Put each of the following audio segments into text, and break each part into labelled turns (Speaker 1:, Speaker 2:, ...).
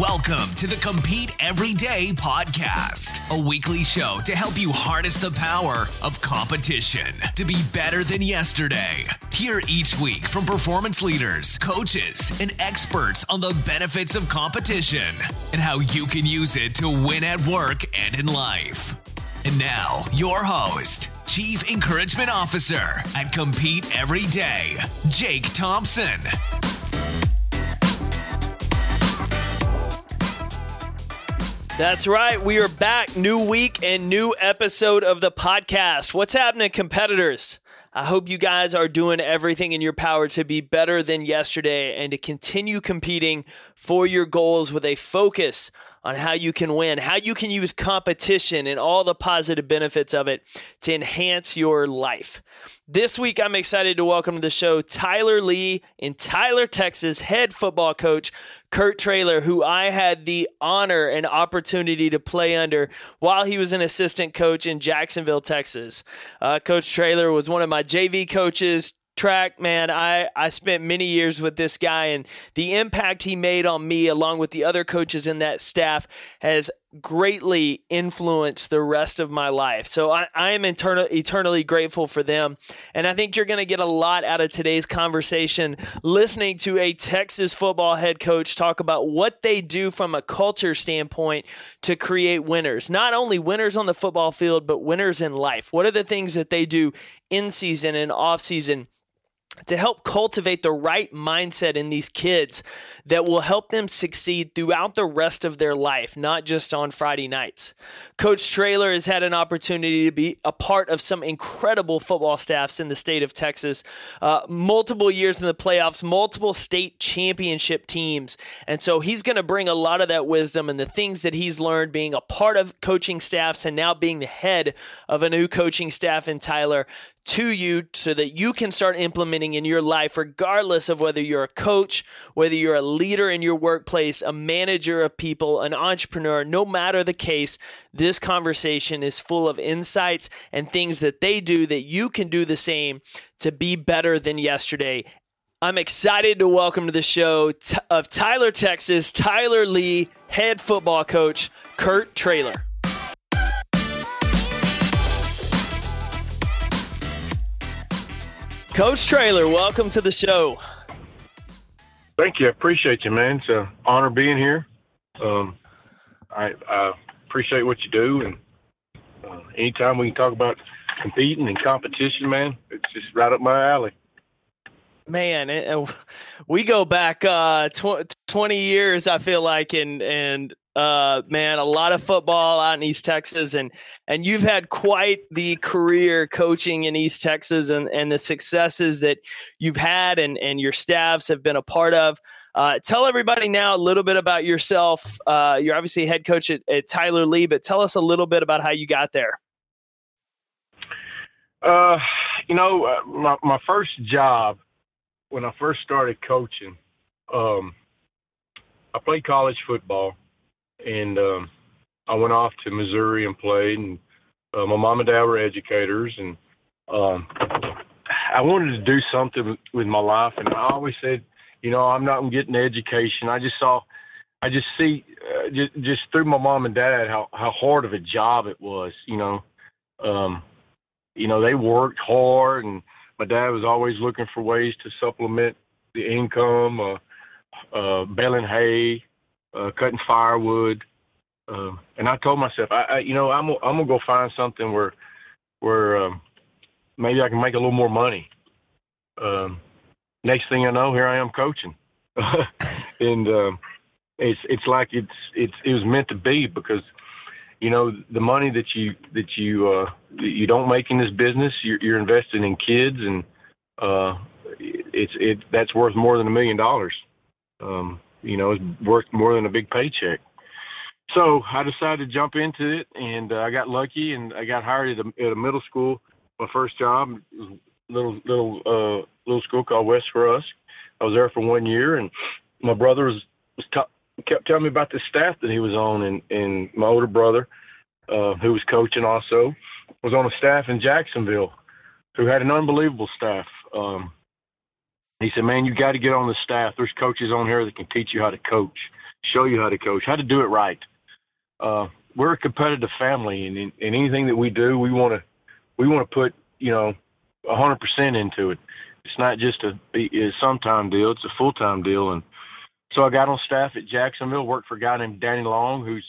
Speaker 1: Welcome to the Compete Everyday podcast, a weekly show to help you harness the power of competition to be better than yesterday. Hear each week from performance leaders, coaches, and experts on the benefits of competition and how you can use it to win at work and in life. And now, your host, Chief Encouragement Officer at Compete Every Day, Jake Thompson.
Speaker 2: That's right. We are back. New week and new episode of the podcast. What's happening, competitors? I hope you guys are doing everything in your power to be better than yesterday and to continue competing for your goals with a focus on how you can win, how you can use competition and all the positive benefits of it to enhance your life. This week, I'm excited to welcome to the show Tyler Lee in Tyler, Texas, head football coach Kurt Traylor, who I had the honor and opportunity to play under while he was an assistant coach in Jacksonville, Texas. Uh, coach Traylor was one of my JV coaches, track, man, I, I spent many years with this guy, and the impact he made on me, along with the other coaches in that staff, has greatly influenced the rest of my life. So I, I am eternal, eternally grateful for them. And I think you're going to get a lot out of today's conversation listening to a Texas football head coach talk about what they do from a culture standpoint to create winners. Not only winners on the football field, but winners in life. What are the things that they do in season and off season? To help cultivate the right mindset in these kids that will help them succeed throughout the rest of their life, not just on Friday nights. Coach Traylor has had an opportunity to be a part of some incredible football staffs in the state of Texas, uh, multiple years in the playoffs, multiple state championship teams. And so he's going to bring a lot of that wisdom and the things that he's learned being a part of coaching staffs and now being the head of a new coaching staff in Tyler to you so that you can start implementing in your life, regardless of whether you're a coach, whether you're a leader in your workplace, a manager of people, an entrepreneur, no matter the case, this conversation is full of insights and things that they do that you can do the same to be better than yesterday. I'm excited to welcome to the show of Tyler, Texas, Tyler Lee, head football coach, Kurt Traylor. Coach Traylor, welcome to the show.
Speaker 3: Thank you. I appreciate you, man. It's an honor being here. Um, I, I, appreciate what you do, and uh, anytime we can talk about competing and competition, man, it's just right up my alley.
Speaker 2: Man, it, we go back uh, tw- twenty years. I feel like, and and uh, man, a lot of football out in East Texas, and and you've had quite the career coaching in East Texas, and and the successes that you've had, and and your staffs have been a part of. Uh, tell everybody now a little bit about yourself. Uh, you're obviously head coach at, at, Tyler Lee, but tell us a little bit about how you got there.
Speaker 3: Uh, you know, uh, my my first job when I first started coaching, um, I played college football and um, I went off to Missouri and played. And uh, my mom and dad were educators, and um, I wanted to do something with my life. And I always said, you know, I'm not getting education. I just saw, I just see, uh, just just through my mom and dad how how hard of a job it was. You know, um, you know they worked hard, and my dad was always looking for ways to supplement the income. Uh, uh, baling hay, uh, cutting firewood. Uh, and I told myself, I, I you know, I'm I'm gonna go find something where where um, maybe I can make a little more money. Um, next thing I know, here I am coaching, and um, it's it's like it's it's it was meant to be because you know the money that you that you uh, that you don't make in this business, you're, you're investing in kids, and uh, it's it that's worth more than a million dollars. Um, you know, it's worth more than a big paycheck. So I decided to jump into it, and uh, I got lucky, and I got hired at a, at a middle school. My first job, was little little uh, little school called West Us. I was there for one year, and my brother was, was t- kept telling me about the staff that he was on, and, and my older brother, uh, who was coaching also, was on a staff in Jacksonville, who had an unbelievable staff. Um, he said, "Man, you got to get on the staff. There's coaches on here that can teach you how to coach." show you how to coach, how to do it right. Uh, we're a competitive family, and in anything that we do, we want to we want to put you know hundred percent into it. It's not just a, a sometime deal; it's a full time deal. And so I got on staff at Jacksonville, worked for a guy named Danny Long, who's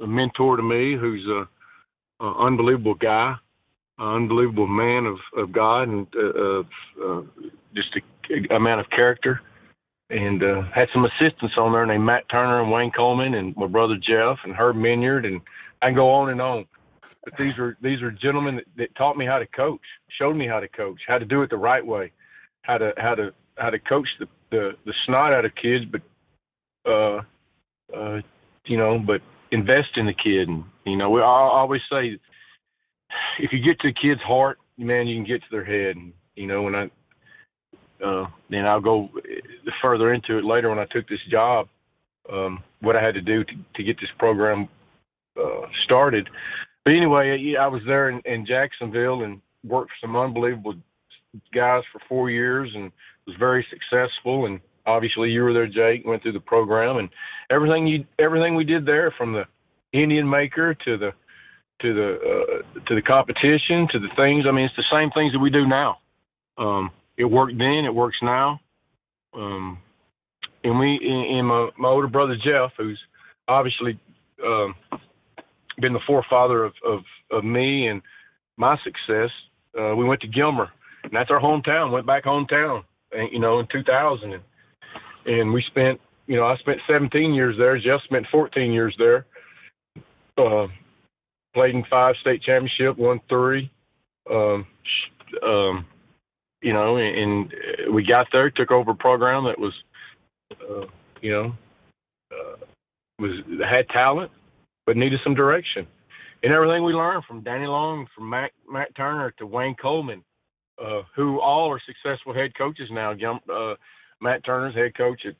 Speaker 3: a mentor to me, who's a, a unbelievable guy, an unbelievable man of, of God, and uh, uh, just a, a man of character and uh, had some assistants on there named Matt Turner and Wayne Coleman and my brother Jeff and Herb Minyard and I can go on and on. But these are these are gentlemen that, that taught me how to coach, showed me how to coach, how to do it the right way, how to how to how to coach the the, the snot out of kids, but uh, uh, you know, but invest in the kid. And you know, we I always say, if you get to the kid's heart, man, you can get to their head. And you know, when I uh, then I'll go further into it later when I took this job. Um, what I had to do to, to get this program uh, started. But anyway, I was there in, in Jacksonville and worked for some unbelievable guys for four years and was very successful. And obviously, you were there, Jake. Went through the program and everything you everything we did there, from the Indian maker to the to the uh, to the competition to the things. I mean, it's the same things that we do now. Um, it worked then, it works now. Um, and we, and my, my older brother Jeff, who's obviously um, been the forefather of, of, of me and my success, uh, we went to Gilmer, and that's our hometown. Went back hometown, and, you know, in 2000, and, and we spent, you know, I spent 17 years there. Jeff spent 14 years there. Uh, played in five state championship, won three. Um, um, you know, and, we got there, took over a program that was, uh, you know, uh, was had talent, but needed some direction. And everything we learned from Danny Long, from Matt, Matt Turner to Wayne Coleman, uh, who all are successful head coaches now. Uh, Matt Turner's head coach at,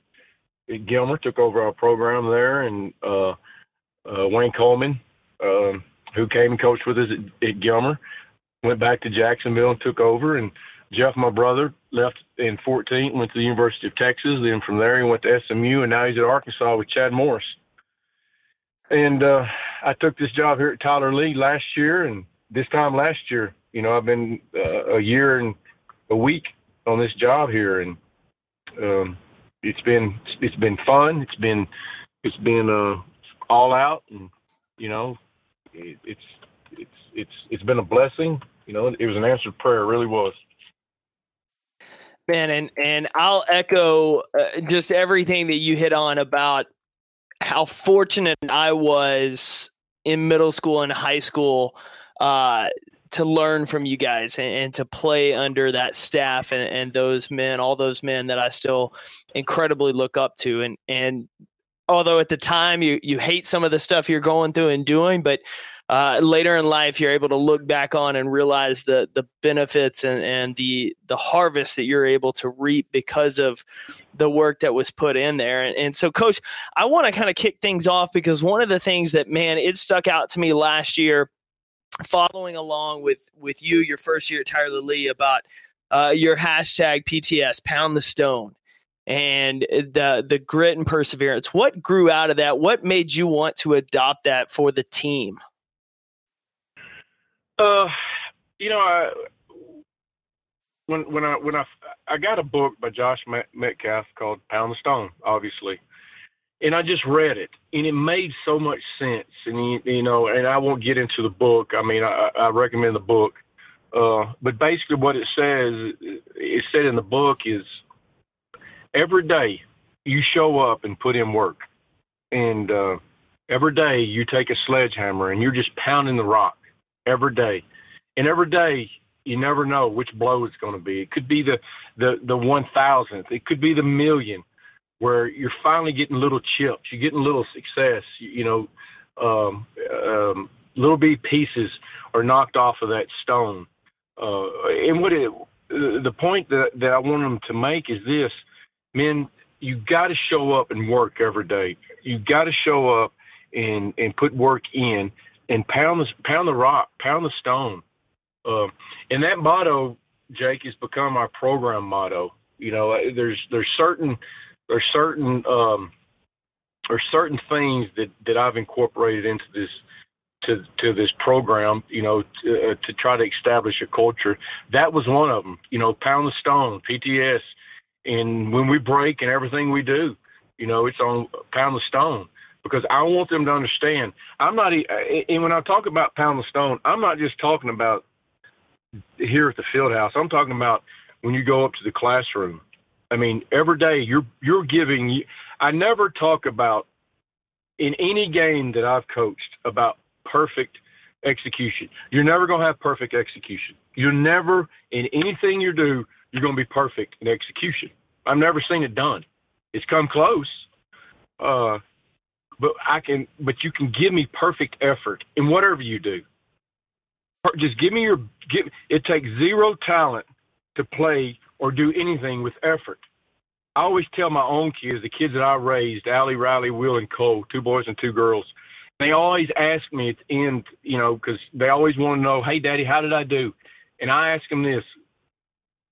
Speaker 3: at, Gilmer took over our program there, and uh, uh, Wayne Coleman, um, who came and coached with us at, at Gilmer, went back to Jacksonville and took over and Jeff, my brother, left in 14, went to the University of Texas. Then from there, he went to SMU, and now he's at Arkansas with Chad Morris. And uh, I took this job here at Tyler Lee last year, and this time last year, you know, I've been uh, a year and a week on this job here, and um, it's been it's been fun. It's been it's been uh, all out, and you know, it, it's it's it's it's been a blessing. You know, it was an answered prayer. Really was.
Speaker 2: Man, and and I'll echo uh, just everything that you hit on about how fortunate I was in middle school and high school uh, to learn from you guys and, and, to play under that staff and, and those men, all those men that I still incredibly look up to. And and although at the time you you hate some of the stuff you're going through and doing, but uh, later in life you're able to look back on and realize the the benefits and, and the the harvest that you're able to reap because of the work that was put in there. And, and so, coach, I want to kind of kick things off because one of the things that man it stuck out to me last year, following along with with you your first year at Tyler Lee about uh, your hashtag PTS pound the stone and the the grit and perseverance. What grew out of that? What made you want to adopt that for the team?
Speaker 3: Uh, you know, I when when I when I I got a book by Josh Medcalf called Pound the Stone, obviously, and I just read it, and it made so much sense. And you, you know, and I won't get into the book. I mean, I, I recommend the book, uh, but basically, what it says, it said in the book is every day you show up and put in work, and uh, every day you take a sledgehammer and you're just pounding the rock every day. And every day, you never know which blow it's going to be. It could be the, the, the 1000th, it could be the million, where you're finally getting little chips, you're getting little success, you, you know, um, um, little bit pieces are knocked off of that stone. Uh, and what it, the point that, that I want them to make is this men, you got to show up and work every day. You got to show up and, and put work in and pound the pound the rock, pound the stone. Uh, and that motto, Jake, has become our program motto. You know, uh, there's there's certain there's certain um, are certain things that that I've incorporated into this to to this program, you know, to, uh, to try to establish a culture. That was one of them. You know, pound the stone, PTS, and when we break and everything we do, you know, it's on pound the stone because I want them to understand. I'm not, and when I talk about pound the stone, I'm not just talking about here at the field house. I'm talking about when you go up to the classroom. I mean, every day you're you're giving. I never talk about in any game that I've coached about perfect execution. You're never going to have perfect execution. You're never in anything you do. You're going to be perfect in execution. I've never seen it done. It's come close, uh, but I can. But you can give me perfect effort in whatever you do. Just give me your. Give, it takes zero talent to play or do anything with effort. I always tell my own kids, the kids that I raised, Allie, Riley, Will, and Cole, two boys and two girls, they always ask me at the end, you know, because they always want to know, hey, Daddy, how did I do? And I ask them this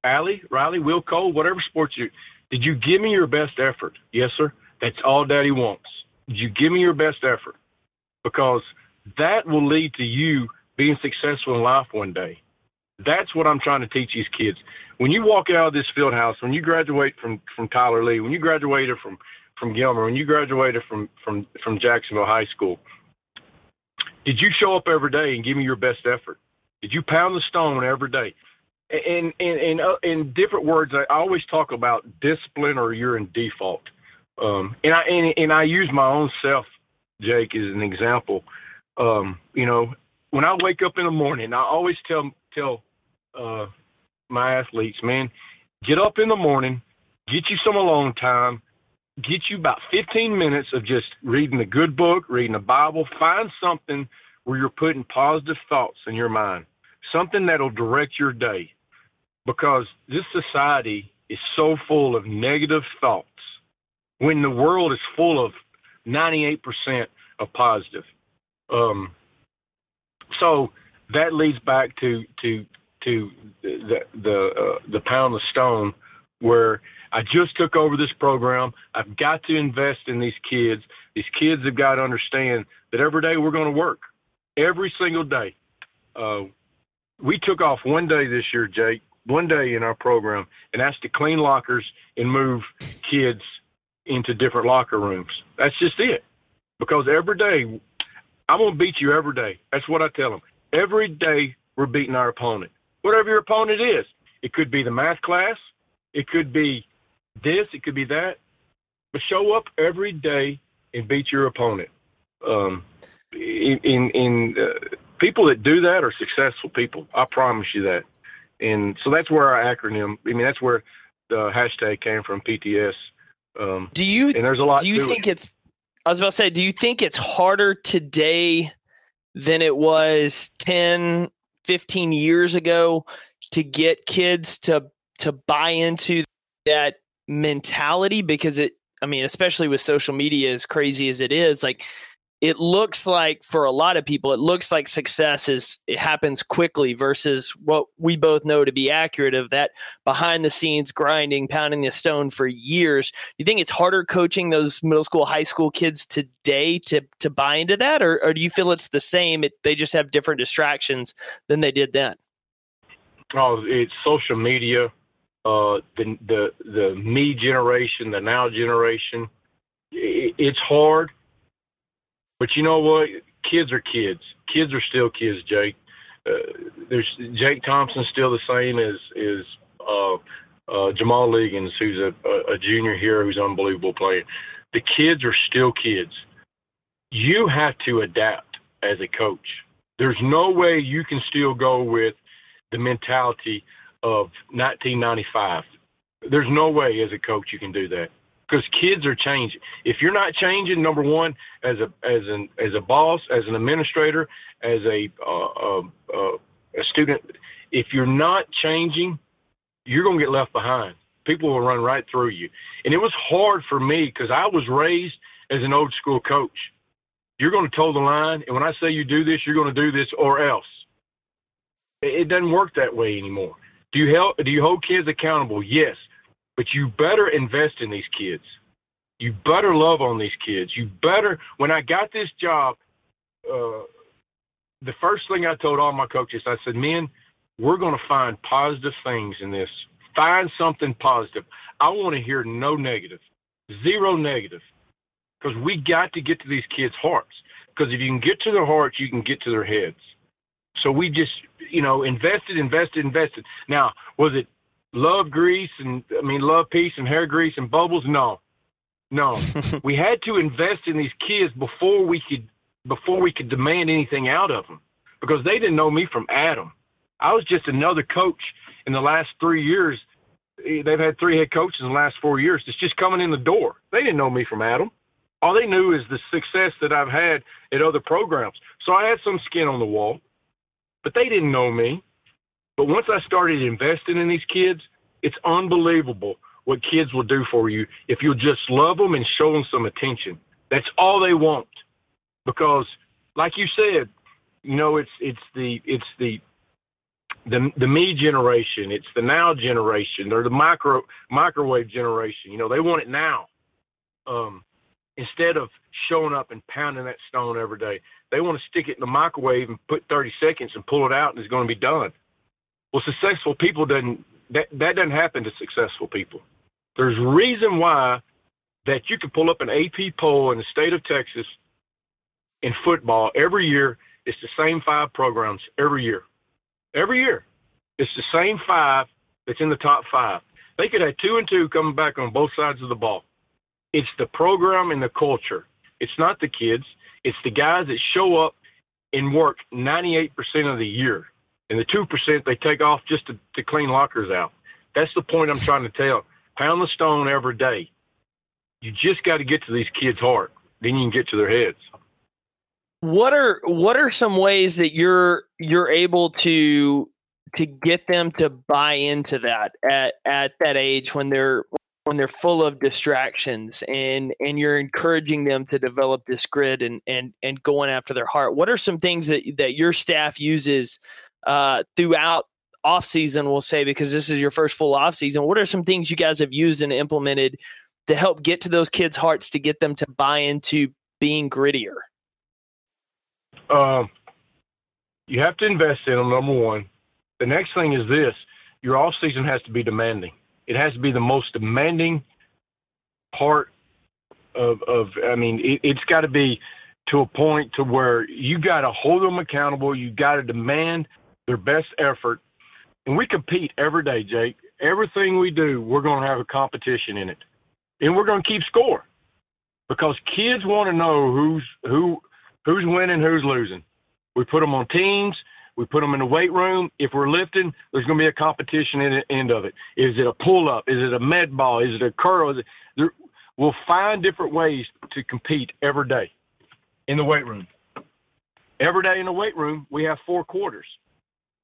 Speaker 3: Allie, Riley, Will, Cole, whatever sports you, did you give me your best effort? Yes, sir. That's all Daddy wants. You give me your best effort? Because that will lead to you being successful in life one day. That's what I'm trying to teach these kids. When you walk out of this field house, when you graduate from, from Tyler Lee, when you graduated from from Gilmer, when you graduated from from from Jacksonville High School, did you show up every day and give me your best effort? Did you pound the stone every day? In in in, uh, in different words, I always talk about discipline or you're in default. Um, and I and, and I use my own self, Jake, as an example. Um, you know, when I wake up in the morning, I always tell tell uh, my athletes, man, get up in the morning, get you some alone time, get you about 15 minutes of just reading a good book, reading a Bible. Find something where you're putting positive thoughts in your mind, something that'll direct your day. Because this society is so full of negative thoughts when the world is full of 98% of positive. Um, so that leads back to to to the the uh, the pound of stone where I just took over this program. I've got to invest in these kids. These kids have got to understand that every day we're going to work, every single day. Uh, we took off one day this year, Jake, one day in our program, and that's to clean lockers and move kids into different locker rooms. That's just it. Because every day, I'm going to beat you every day. That's what I tell them. Every day, we're beating our opponent. Whatever your opponent is, it could be the math class, it could be this, it could be that. But show up every day and beat your opponent. Um, in in, in uh, people that do that are successful people. I promise you that. And so that's where our acronym. I mean, that's where the hashtag came from. PTS.
Speaker 2: Um, do you? And there's a lot. Do you think it. it's? I was about to say, do you think it's harder today than it was 10, 15 years ago to get kids to to buy into that mentality because it I mean, especially with social media as crazy as it is, like it looks like for a lot of people, it looks like success is it happens quickly versus what we both know to be accurate of that behind the scenes grinding, pounding the stone for years. You think it's harder coaching those middle school, high school kids today to to buy into that, or, or do you feel it's the same? It, they just have different distractions than they did then.
Speaker 3: Oh, it's social media uh, the the the me generation, the now generation. it's hard, but you know what? Kids are kids. Kids are still kids, Jake. Uh, there's Jake Thompson's still the same as is uh, uh, Jamal Liggins, who's a, a junior here, who's unbelievable player. The kids are still kids. You have to adapt as a coach. There's no way you can still go with the mentality of 1995. There's no way as a coach you can do that because kids are changing. If you're not changing, number one, as a as an as a boss, as an administrator, as a uh, uh, uh, a student, if you're not changing, you're going to get left behind. People will run right through you. And it was hard for me because I was raised as an old school coach. You're going to toe the line, and when I say you do this, you're going to do this or else. It doesn't work that way anymore. Do you help? Do you hold kids accountable? Yes, but you better invest in these kids. You better love on these kids. You better. When I got this job, uh, the first thing I told all my coaches, I said, "Men, we're going to find positive things in this. Find something positive. I want to hear no negative, zero negative, because we got to get to these kids' hearts. Because if you can get to their hearts, you can get to their heads. So we just, you know, invested, invested, invested. Now, was it love grease and I mean love peace and hair grease and bubbles? No, no. we had to invest in these kids before we could before we could demand anything out of them because they didn't know me from Adam. I was just another coach in the last three years. They've had three head coaches in the last four years. It's just coming in the door. They didn't know me from Adam. All they knew is the success that I've had at other programs. So I had some skin on the wall, but they didn't know me. But once I started investing in these kids, it's unbelievable what kids will do for you if you'll just love them and show them some attention. That's all they want. Because, like you said, you know, it's it's the it's the the the me generation. It's the now generation. They're the micro microwave generation. You know, they want it now. Um, instead of showing up and pounding that stone every day, they want to stick it in the microwave and put 30 seconds and pull it out and it's going to be done. Well, successful people doesn't that that doesn't happen to successful people. There's reason why that you can pull up an AP poll in the state of Texas in football every year. It's the same five programs every year. Every year, it's the same five that's in the top five. They could have two and two coming back on both sides of the ball. It's the program and the culture. It's not the kids. It's the guys that show up and work 98% of the year. And the 2% they take off just to, to clean lockers out. That's the point I'm trying to tell. Pound the stone every day. You just got to get to these kids' heart. Then you can get to their heads
Speaker 2: what are what are some ways that you're you're able to to get them to buy into that at at that age when they're when they're full of distractions and and you're encouraging them to develop this grid and and and going after their heart what are some things that that your staff uses uh, throughout off season we'll say because this is your first full off season what are some things you guys have used and implemented to help get to those kids hearts to get them to buy into being grittier
Speaker 3: um, you have to invest in them. Number one. The next thing is this: your off season has to be demanding. It has to be the most demanding part of. of I mean, it, it's got to be to a point to where you got to hold them accountable. You got to demand their best effort, and we compete every day, Jake. Everything we do, we're going to have a competition in it, and we're going to keep score because kids want to know who's who who's winning, who's losing. We put them on teams. We put them in the weight room. If we're lifting, there's going to be a competition in the end of it. Is it a pull up? Is it a med ball? Is it a curl? It, we'll find different ways to compete every day in the weight room. Every day in the weight room, we have four quarters.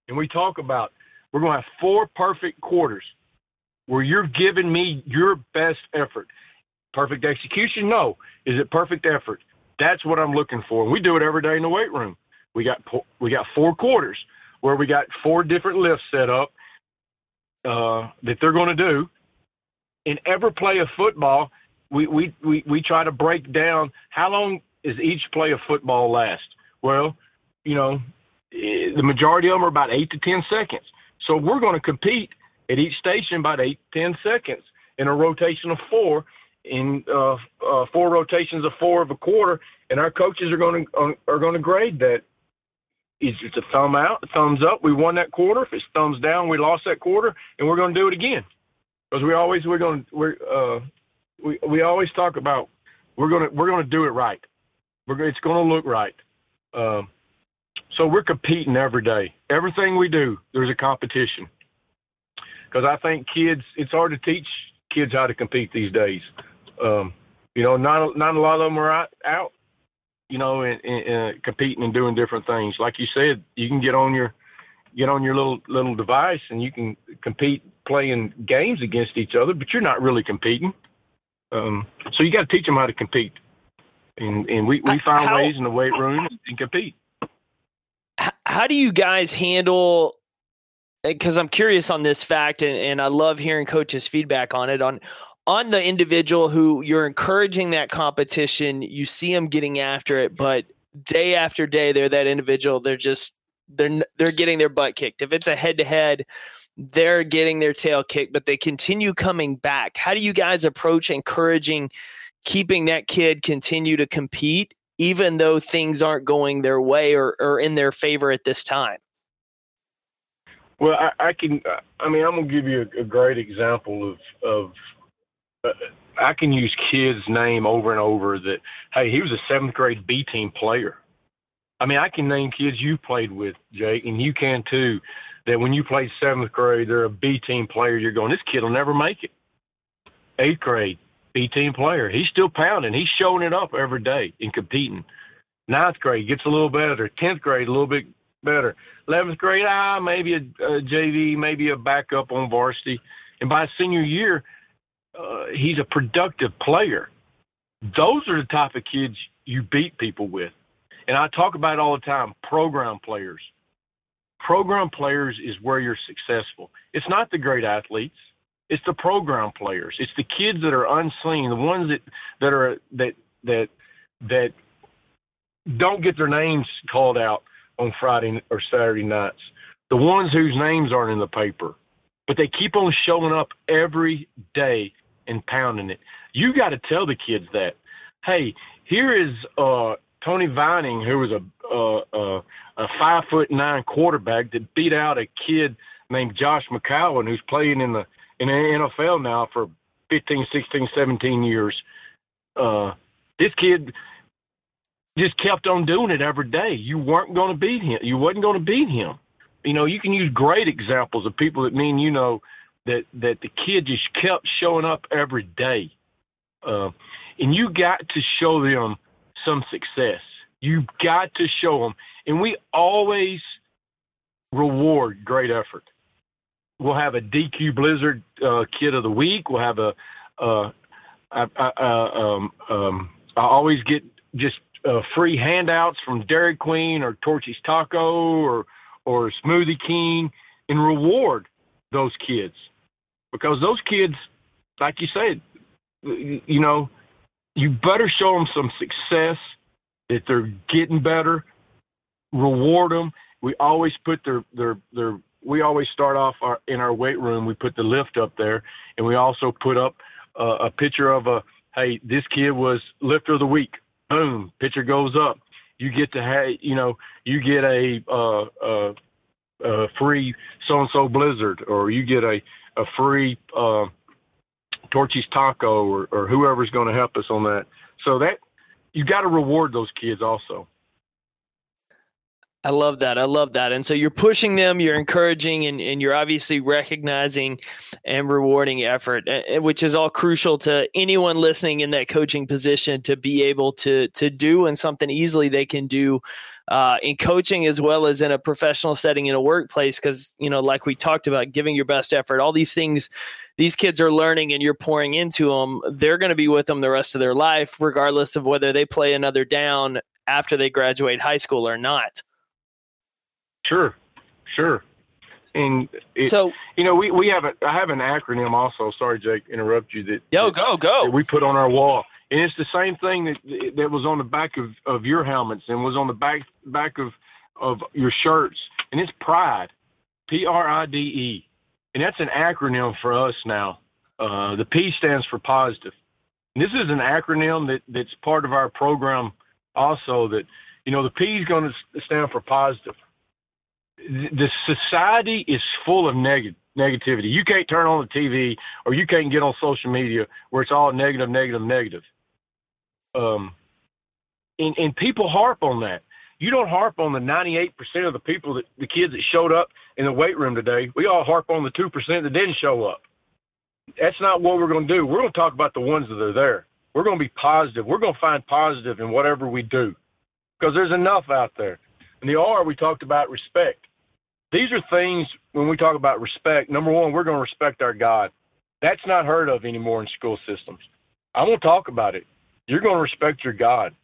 Speaker 3: And we talk about we're going to have four perfect quarters where you're giving me your best effort. Perfect execution? No. Is it perfect effort? That's what I'm looking for. And We do it every day in the weight room. We got we got four quarters where we got four different lifts set up uh, that they're going to do. In every play of football, we, we, we, we try to break down how long is each play of football last. Well, you know, the majority of them are about eight to ten seconds. So we're going to compete at each station about eight ten seconds in a rotation of four in uh, uh, four rotations of four of a quarter, and our coaches are going to are going to grade that. Is it's a thumb out, thumbs up. We won that quarter. If it's thumbs down, we lost that quarter, and we're going to do it again because we always we're going to we're uh, we we always talk about we're going to we're going to do it right. We're it's going to look right. Um, so we're competing every day. Everything we do, there's a competition. Because I think kids, it's hard to teach kids how to compete these days. Um, you know, not not a lot of them are out, you know, and, competing and doing different things. Like you said, you can get on your get on your little little device and you can compete playing games against each other, but you're not really competing. Um, so you got to teach them how to compete, and and we we find how, ways in the weight room and compete.
Speaker 2: How do you guys handle? Eh, because I'm curious on this fact, and, and I love hearing coaches' feedback on it on on the individual who you're encouraging that competition, you see them getting after it, but day after day, they're that individual. They're just they're they're getting their butt kicked. If it's a head to head, they're getting their tail kicked, but they continue coming back. How do you guys approach encouraging keeping that kid continue to compete, even though things aren't going their way or, or in their favor at this time?
Speaker 3: Well, I, I can. I mean, I'm gonna give you a, a great example of of. Uh, I can use kids' name over and over. That hey, he was a seventh grade B team player. I mean, I can name kids you played with, Jake, and you can too. That when you played seventh grade, they're a B team player. You're going, this kid will never make it. Eighth grade, B team player. He's still pounding. He's showing it up every day and competing. Ninth grade gets a little better. Tenth grade, a little bit better. 11th grade, ah, maybe a, a JV, maybe a backup on varsity. And by senior year, uh, he's a productive player. Those are the type of kids you beat people with. And I talk about it all the time program players. Program players is where you're successful. It's not the great athletes. It's the program players. It's the kids that are unseen, the ones that, that are that that that don't get their names called out on Friday or Saturday nights. The ones whose names aren't in the paper, but they keep on showing up every day and pounding it. You got to tell the kids that, hey, here is uh, Tony Vining, who was a uh, uh, a five foot nine quarterback that beat out a kid named Josh McCown, who's playing in the in the NFL now for 15, 16, 17 years. Uh, this kid just kept on doing it every day. You weren't going to beat him. You wasn't going to beat him. You know, you can use great examples of people that mean you know that that the kid just kept showing up every day, uh, and you got to show them some success. You've got to show them, and we always reward great effort. We'll have a DQ Blizzard uh, Kid of the Week. We'll have a. Uh, I, I, um, um, I always get just uh, free handouts from Dairy Queen or Torchy's Taco or or Smoothie King and reward those kids because those kids, like you said, you know, you better show them some success that they're getting better. Reward them. We always put their their their. We always start off our, in our weight room. We put the lift up there, and we also put up uh, a picture of a. Hey, this kid was lifter of the week boom, picture goes up. You get to have, you know, you get a, uh, uh, a free so and so blizzard, or you get a a free uh, Torchy's taco, or, or whoever's going to help us on that. So that you got to reward those kids also.
Speaker 2: I love that. I love that. And so you're pushing them, you're encouraging, and, and you're obviously recognizing and rewarding effort, which is all crucial to anyone listening in that coaching position to be able to to do and something easily they can do uh, in coaching as well as in a professional setting in a workplace. Because you know, like we talked about, giving your best effort, all these things these kids are learning and you're pouring into them, they're going to be with them the rest of their life, regardless of whether they play another down after they graduate high school or not.
Speaker 3: Sure, sure. And it,
Speaker 2: so
Speaker 3: you know, we we have a I have an acronym also. Sorry, Jake, interrupt you. That
Speaker 2: yo
Speaker 3: that,
Speaker 2: go go.
Speaker 3: we put on our wall, and it's the same thing that that was on the back of, of your helmets and was on the back back of of your shirts, and it's pride, P R I D E, and that's an acronym for us now. Uh, the P stands for positive. And this is an acronym that that's part of our program also. That you know, the P is going to stand for positive the society is full of neg- negativity. You can't turn on the TV or you can't get on social media where it's all negative, negative, negative. Um, and, and people harp on that. You don't harp on the 98% of the people that the kids that showed up in the weight room today. We all harp on the 2% that didn't show up. That's not what we're going to do. We're going to talk about the ones that are there. We're going to be positive. We're going to find positive in whatever we do because there's enough out there. In the R, we talked about respect these are things when we talk about respect. Number one, we're going to respect our God. That's not heard of anymore in school systems. I won't talk about it. You're going to respect your God.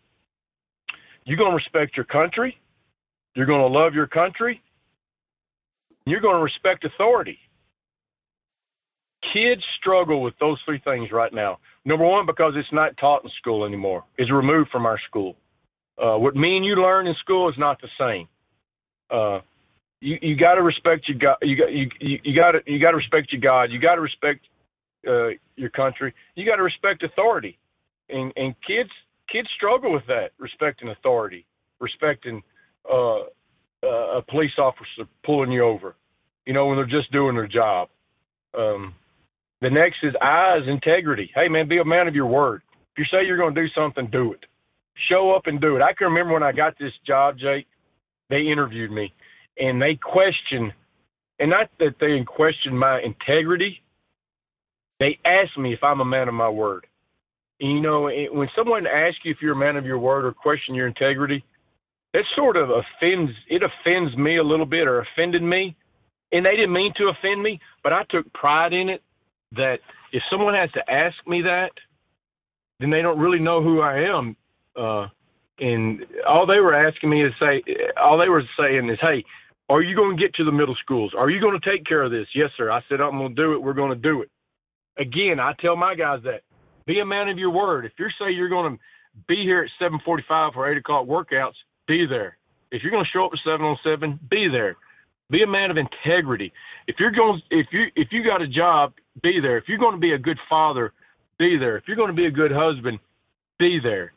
Speaker 3: You're going to respect your country. You're going to love your country. You're going to respect authority. kids struggle with those three things right now. Number one, because it's not taught in school anymore. It's removed from our school. Uh, what me and you learn in school is not the same. Uh, you you got to respect your God. You got you you got to you got to respect your God. You got to respect uh, your country. You got to respect authority, and and kids kids struggle with that respecting authority, respecting uh, uh, a police officer pulling you over. You know when they're just doing their job. Um, the next is is integrity. Hey man, be a man of your word. If you say you're going to do something, do it. Show up and do it. I can remember when I got this job, Jake. They interviewed me and they question, and not that they question my integrity, they ask me if I'm a man of my word. And, you know, when someone asks you if you're a man of your word or question your integrity, that sort of offends, it offends me a little bit or offended me. And they didn't mean to offend me, but I took pride in it that if someone has to ask me that, then they don't really know who I am. Uh, and all they were asking me to say, all they were saying is, "Hey, are you going to get to the middle schools? Are you going to take care of this? Yes, sir. I said, I'm going to do it. We're going to do it. Again, I tell my guys that be a man of your word. If you say you're going to be here at 745 for eight o'clock workouts, be there. If you're going to show up at seven on seven, be there. Be a man of integrity. If you're going, if you, if you got a job, be there. If you're going to be a good father, be there. If you're going to be a good husband, be there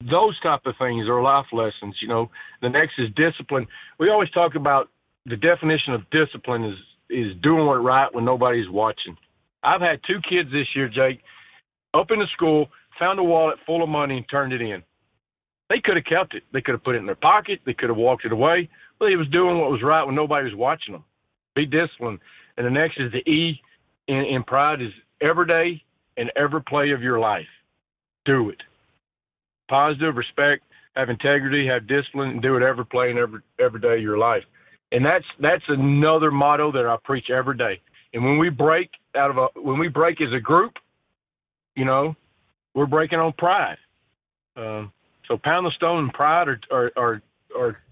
Speaker 3: those type of things are life lessons. You know, the next is discipline. We always talk about the definition of discipline is is doing what right when nobody's watching. I've had two kids this year, Jake, up in the school, found a wallet full of money and turned it in. They could have kept it. They could have put it in their pocket. They could have walked it away. But he was doing what was right when nobody was watching them. Be disciplined. And the next is the E in, in pride is every day and every play of your life. Do it positive, respect, have integrity, have discipline, and do it every play and every every day of your life. And that's that's another motto that I preach every day. And when we break out of a when we break as a group, you know, we're breaking on pride. Um, so pound the stone and pride are are are are,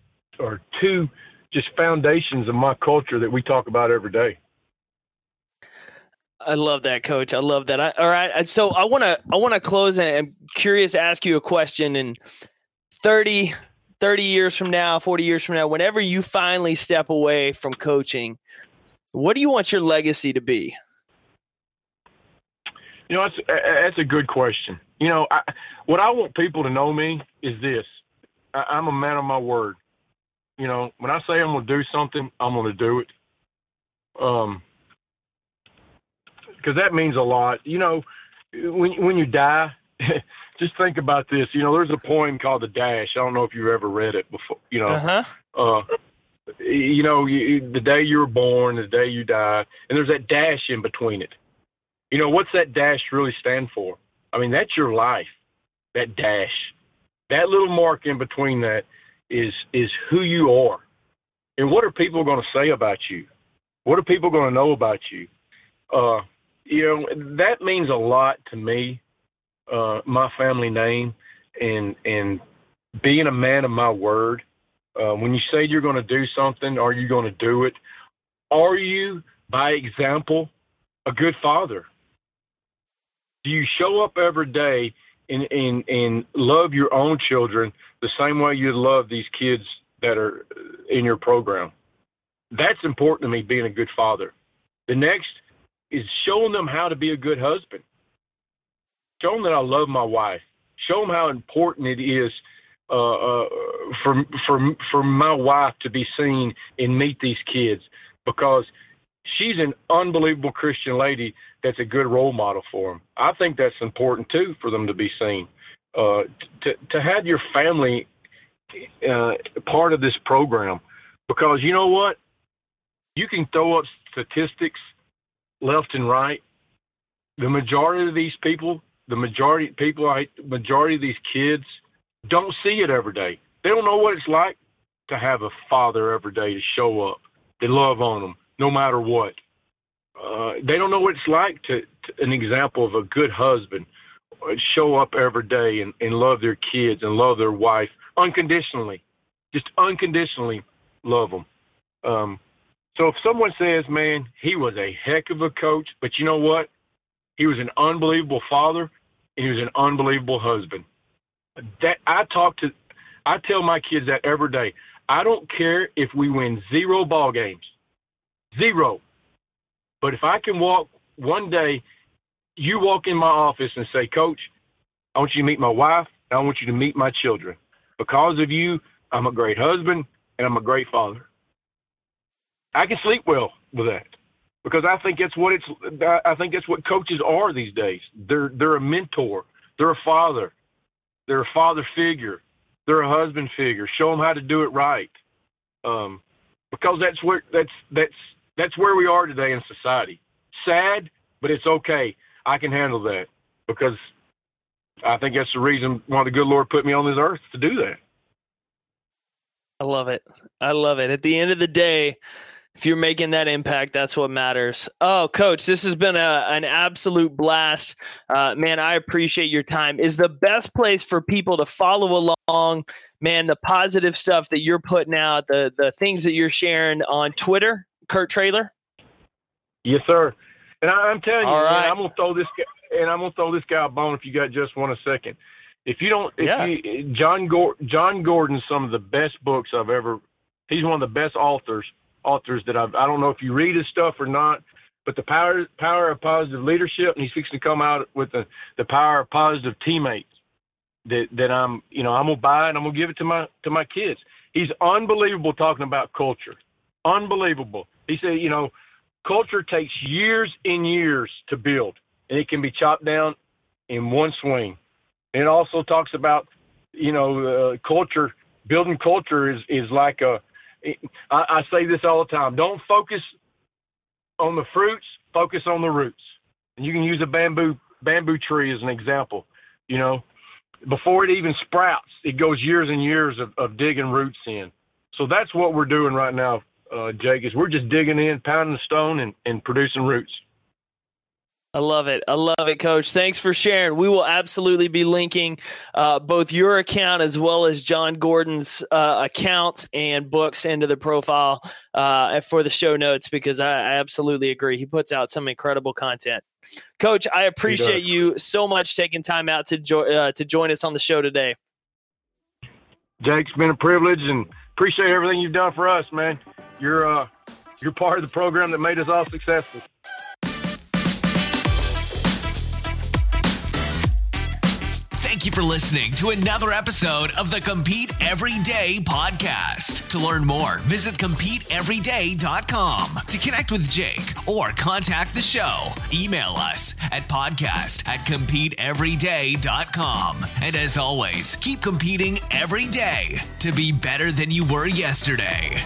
Speaker 3: are two just foundations of my culture that we talk about every day.
Speaker 2: I love that, Coach. I love that. I, all right, so I want to I want to close and I'm curious to ask you a question. And 30, 30 years from now, forty years from now, whenever you finally step away from coaching, what do you want your legacy to be?
Speaker 3: You know, that's that's a good question. You know, I, what I want people to know me is this: I, I'm a man of my word. You know, when I say I'm going to do something, I'm going to do it. Um, because that means a lot. You know, when when you die, just think about this. You know, there's a poem called "The Dash." I don't know if you've ever read it before. You know, uh-huh. uh, you know, you, the day you were born, the day you die, and there's that dash in between it. You know, what's that dash really stand for? I mean, that's your life. That dash, that little mark in between that is is who you are. And what are people going to say about you? What are people going to know about you? Uh, you know that means a lot to me. Uh, my family name and and being a man of my word. Uh, when you say you're going to do something, are you going to do it? Are you, by example, a good father? Do you show up every day and, and, and love your own children the same way you love these kids that are in your program? That's important to me, being a good father. The next is showing them how to be a good husband. Show them that I love my wife. Show them how important it is uh, uh, for for for my wife to be seen and meet these kids because she's an unbelievable Christian lady that's a good role model for them. I think that's important too for them to be seen. Uh, to to have your family uh, part of this program because you know what, you can throw up statistics left and right. The majority of these people, the majority people, I majority of these kids don't see it every day. They don't know what it's like to have a father every day to show up, to love on them, no matter what. Uh, they don't know what it's like to, to, an example of a good husband show up every day and, and love their kids and love their wife unconditionally, just unconditionally love them. Um, So if someone says, man, he was a heck of a coach, but you know what? He was an unbelievable father and he was an unbelievable husband. That I talk to I tell my kids that every day. I don't care if we win zero ball games. Zero. But if I can walk one day, you walk in my office and say, Coach, I want you to meet my wife, I want you to meet my children. Because of you, I'm a great husband and I'm a great father. I can sleep well with that because I think it's what it's. I think that's what coaches are these days. They're they're a mentor. They're a father. They're a father figure. They're a husband figure. Show them how to do it right. Um, because that's where that's that's that's where we are today in society. Sad, but it's okay. I can handle that because I think that's the reason why the good Lord put me on this earth to do that.
Speaker 2: I love it. I love it. At the end of the day, if you're making that impact, that's what matters. Oh, coach, this has been a, an absolute blast. Uh, man, I appreciate your time. Is the best place for people to follow along, man, the positive stuff that you're putting out, the, the things that you're sharing on Twitter, Kurt Traylor?
Speaker 3: Yes, sir. And I, am telling you, man, I'm gonna throw this guy, and I'm gonna throw this guy a bone if you got just one a second. If you don't, if yeah. you, Jon Jon Gordon's some of the best books I've ever. He's one of the best authors authors that I've, I don't know if you read his stuff or not, but the power power of positive leadership, and he's fixing to come out with the the power of positive teammates. That that I'm you know I'm gonna buy and I'm gonna give it to my to my kids. He's unbelievable talking about culture, unbelievable. He said you know culture takes years and years to build, and it can be chopped down in one swing. And it also talks about you know uh, culture building culture is is like a I, I say this all the time. Don't focus on the fruits, focus on the roots. And you can use a bamboo bamboo tree as an example. You know, before it even sprouts, it goes years and years of, of digging roots in. So that's what we're doing right now, uh, Jake. Is we're just digging in, pounding the stone, and, and producing roots.
Speaker 2: I love it. I love it, Coach. Thanks for sharing. We will absolutely be linking uh, both your account as well as Jon Gordon's uh, account and books into the profile uh, for the show notes because I, I, absolutely agree. He puts out some incredible content. Coach, I appreciate you so much taking time out to jo- uh, to join us on the show today.
Speaker 3: Jake, it's been a privilege and appreciate everything you've done for us, man. You're uh, you're part of the program that made us all successful.
Speaker 1: You for listening to another episode of the Compete Everyday podcast. To learn more, visit CompeteEveryday.com. To connect with Jake or contact the show, email us at podcast at CompeteEveryday.com. And as always, keep competing every day to be better than you were yesterday.